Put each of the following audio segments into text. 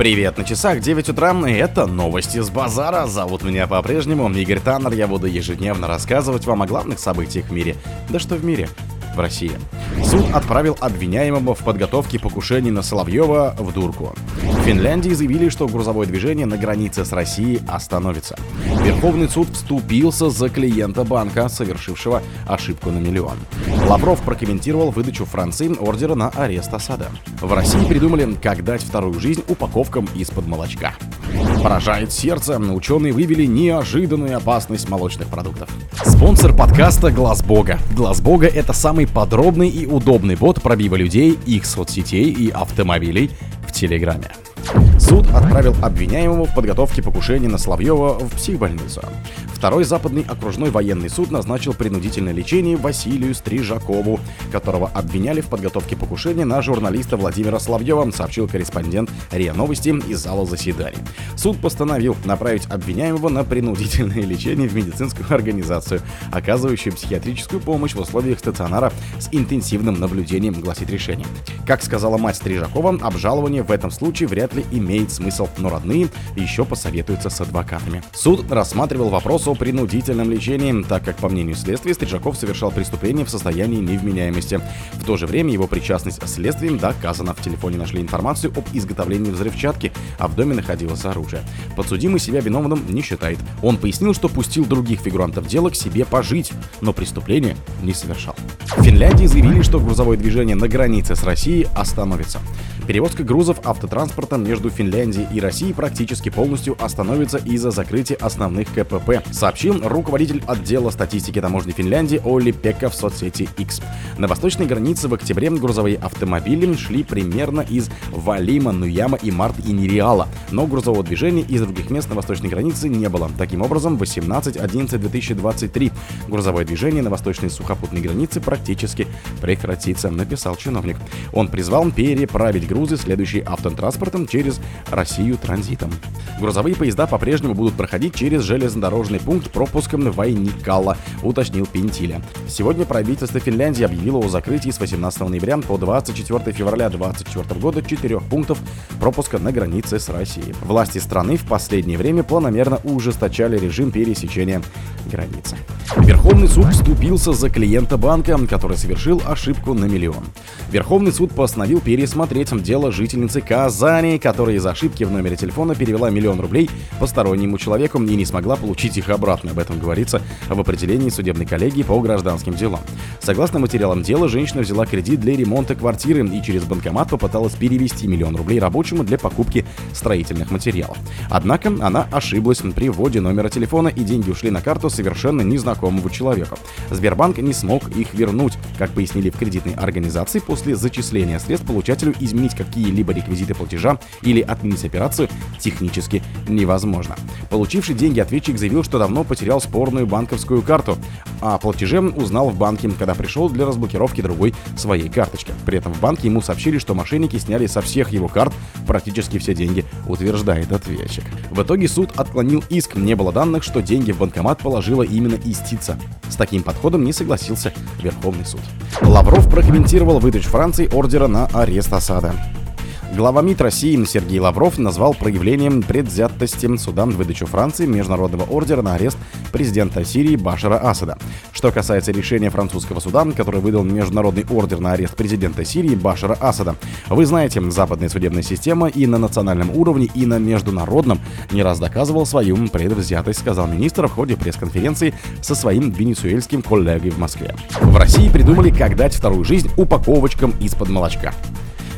Привет, на часах 9 утра, и это новости с базара. Зовут меня по-прежнему Игорь Таннер. Я буду ежедневно рассказывать вам о главных событиях в мире. Да что в мире? в России. Суд отправил обвиняемого в подготовке покушений на Соловьева в дурку. В Финляндии заявили, что грузовое движение на границе с Россией остановится. Верховный суд вступился за клиента банка, совершившего ошибку на миллион. Лавров прокомментировал выдачу Франции ордера на арест Асада. В России придумали, как дать вторую жизнь упаковкам из-под молочка. Поражает сердце, ученые вывели неожиданную опасность молочных продуктов. Спонсор подкаста Глаз Бога. Глаз Бога это самый подробный и удобный бот пробива людей, их соцсетей и автомобилей в Телеграме. Суд отправил обвиняемого в подготовке покушения на Соловьева в психбольницу. Второй западный окружной военный суд назначил принудительное лечение Василию Стрижакову, которого обвиняли в подготовке покушения на журналиста Владимира Соловьева, сообщил корреспондент РИА Новости из зала заседаний. Суд постановил направить обвиняемого на принудительное лечение в медицинскую организацию, оказывающую психиатрическую помощь в условиях стационара с интенсивным наблюдением, гласит решение. Как сказала мать Стрижакова, обжалование в этом случае вряд ли имеет смысл, но родные еще посоветуются с адвокатами. Суд рассматривал вопрос о принудительном лечении, так как, по мнению следствия, Стрижаков совершал преступление в состоянии невменяемости. В то же время его причастность следствием доказана. В телефоне нашли информацию об изготовлении взрывчатки, а в доме находилось оружие. Подсудимый себя виновным не считает. Он пояснил, что пустил других фигурантов дела к себе пожить, но преступление не совершал. В Финляндии заявили, что грузовое движение на границе с Россией остановится. Перевозка грузов автотранспортом между Финляндией и Россией практически полностью остановится из-за закрытия основных КПП, сообщил руководитель отдела статистики таможни Финляндии Олли Пека в соцсети X. На восточной границе в октябре грузовые автомобили шли примерно из Валима, Нуяма и Март и Нереала, но грузового движения из других мест на восточной границе не было. Таким образом, 18-11-2023 грузовое движение на восточной сухопутной границе практически прекратится, написал чиновник. Он призвал переправить грузы, следующие автотранспортом через Россию транзитом. Грузовые поезда по-прежнему будут проходить через железнодорожный пункт пропуском Вайникала, уточнил Пентиля. Сегодня правительство Финляндии объявило о закрытии с 18 ноября по 24 февраля 2024 года четырех пунктов пропуска на границе с Россией. Власти страны в последнее время планомерно ужесточали режим пересечения границы. Верховный суд вступился за клиента банка, который совершил ошибку на миллион. Верховный суд постановил пересмотреть дело жительницы Казани, которая из ошибки в номере телефона перевела миллион рублей постороннему человеку и не смогла получить их обратно. Об этом говорится в определении судебной коллегии по гражданским делам. Согласно материалам дела, женщина взяла кредит для ремонта квартиры и через банкомат попыталась перевести миллион рублей рабочему для покупки строительных материалов. Однако она ошиблась при вводе номера телефона и деньги ушли на карту совершенно незнакомого человека. Сбербанк не смог их вернуть. Как пояснили в кредитной организации, после зачисления средств получателю изменить какие-либо реквизиты платежа или отменить операцию технически невозможно. Получивший деньги ответчик заявил, что давно потерял спорную банковскую карту, а платеже узнал в банке, когда пришел для разблокировки другой своей карточки. При этом в банке ему сообщили, что мошенники сняли со всех его карт практически все деньги, утверждает ответчик. В итоге суд отклонил иск, не было данных, что деньги в банкомат положила именно истица. С таким подходом не согласился Верховный суд. Лавров прокомментировал выдачу Франции ордера на арест Асада. Глава МИД России Сергей Лавров назвал проявлением предвзятости суда выдачу Франции международного ордера на арест президента Сирии Башара Асада. Что касается решения французского суда, который выдал международный ордер на арест президента Сирии Башара Асада. Вы знаете, западная судебная система и на национальном уровне, и на международном не раз доказывал свою предвзятость, сказал министр в ходе пресс-конференции со своим венесуэльским коллегой в Москве. В России придумали, как дать вторую жизнь упаковочкам из-под молочка.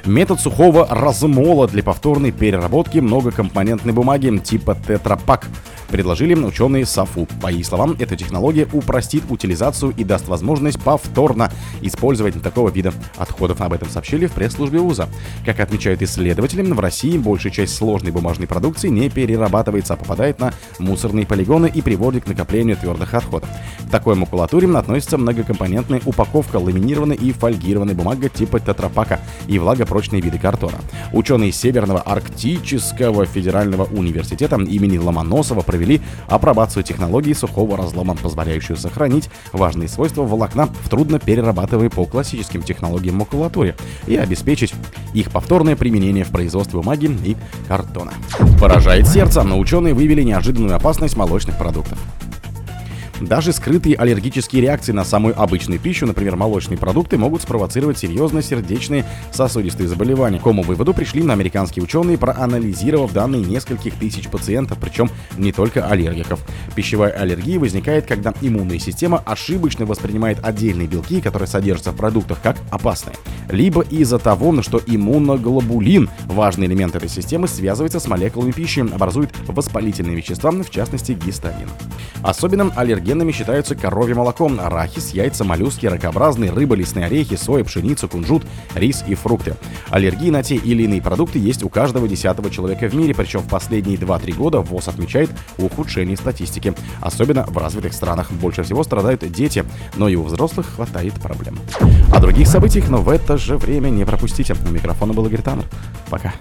Метод сухого размола для повторной переработки многокомпонентной бумаги типа тетрапак предложили ученые САФУ. По их словам, эта технология упростит утилизацию и даст возможность повторно использовать такого вида отходов. Об этом сообщили в пресс-службе ВУЗа. Как отмечают исследователи, в России большая часть сложной бумажной продукции не перерабатывается, а попадает на мусорные полигоны и приводит к накоплению твердых отходов. Такой макулатуре относится многокомпонентная упаковка, ламинированная и фольгированная бумага типа тетрапака и влагопрочные виды картона. Ученые Северного Арктического федерального университета имени Ломоносова провели апробацию технологии сухого разлома, позволяющую сохранить важные свойства волокна в трудно перерабатываемой по классическим технологиям макулатуре и обеспечить их повторное применение в производстве бумаги и картона. Поражает сердце, но ученые выявили неожиданную опасность молочных продуктов. Даже скрытые аллергические реакции на самую обычную пищу, например, молочные продукты, могут спровоцировать серьезные сердечные сосудистые заболевания. К какому выводу пришли на американские ученые, проанализировав данные нескольких тысяч пациентов, причем не только аллергиков. Пищевая аллергия возникает, когда иммунная система ошибочно воспринимает отдельные белки, которые содержатся в продуктах, как опасные. Либо из-за того, что иммуноглобулин, важный элемент этой системы, связывается с молекулами пищи, образует воспалительные вещества, в частности гистамин. Особенным аллергенами считаются коровье молоко, арахис, яйца, моллюски, ракообразные, рыба, лесные орехи, соя, пшеница, кунжут, рис и фрукты. Аллергии на те или иные продукты есть у каждого десятого человека в мире, причем в последние 2-3 года ВОЗ отмечает ухудшение статистики. Особенно в развитых странах. Больше всего страдают дети, но и у взрослых хватает проблем. О других событиях, но в это же время не пропустите. У микрофона был Игорь Таннер. Пока.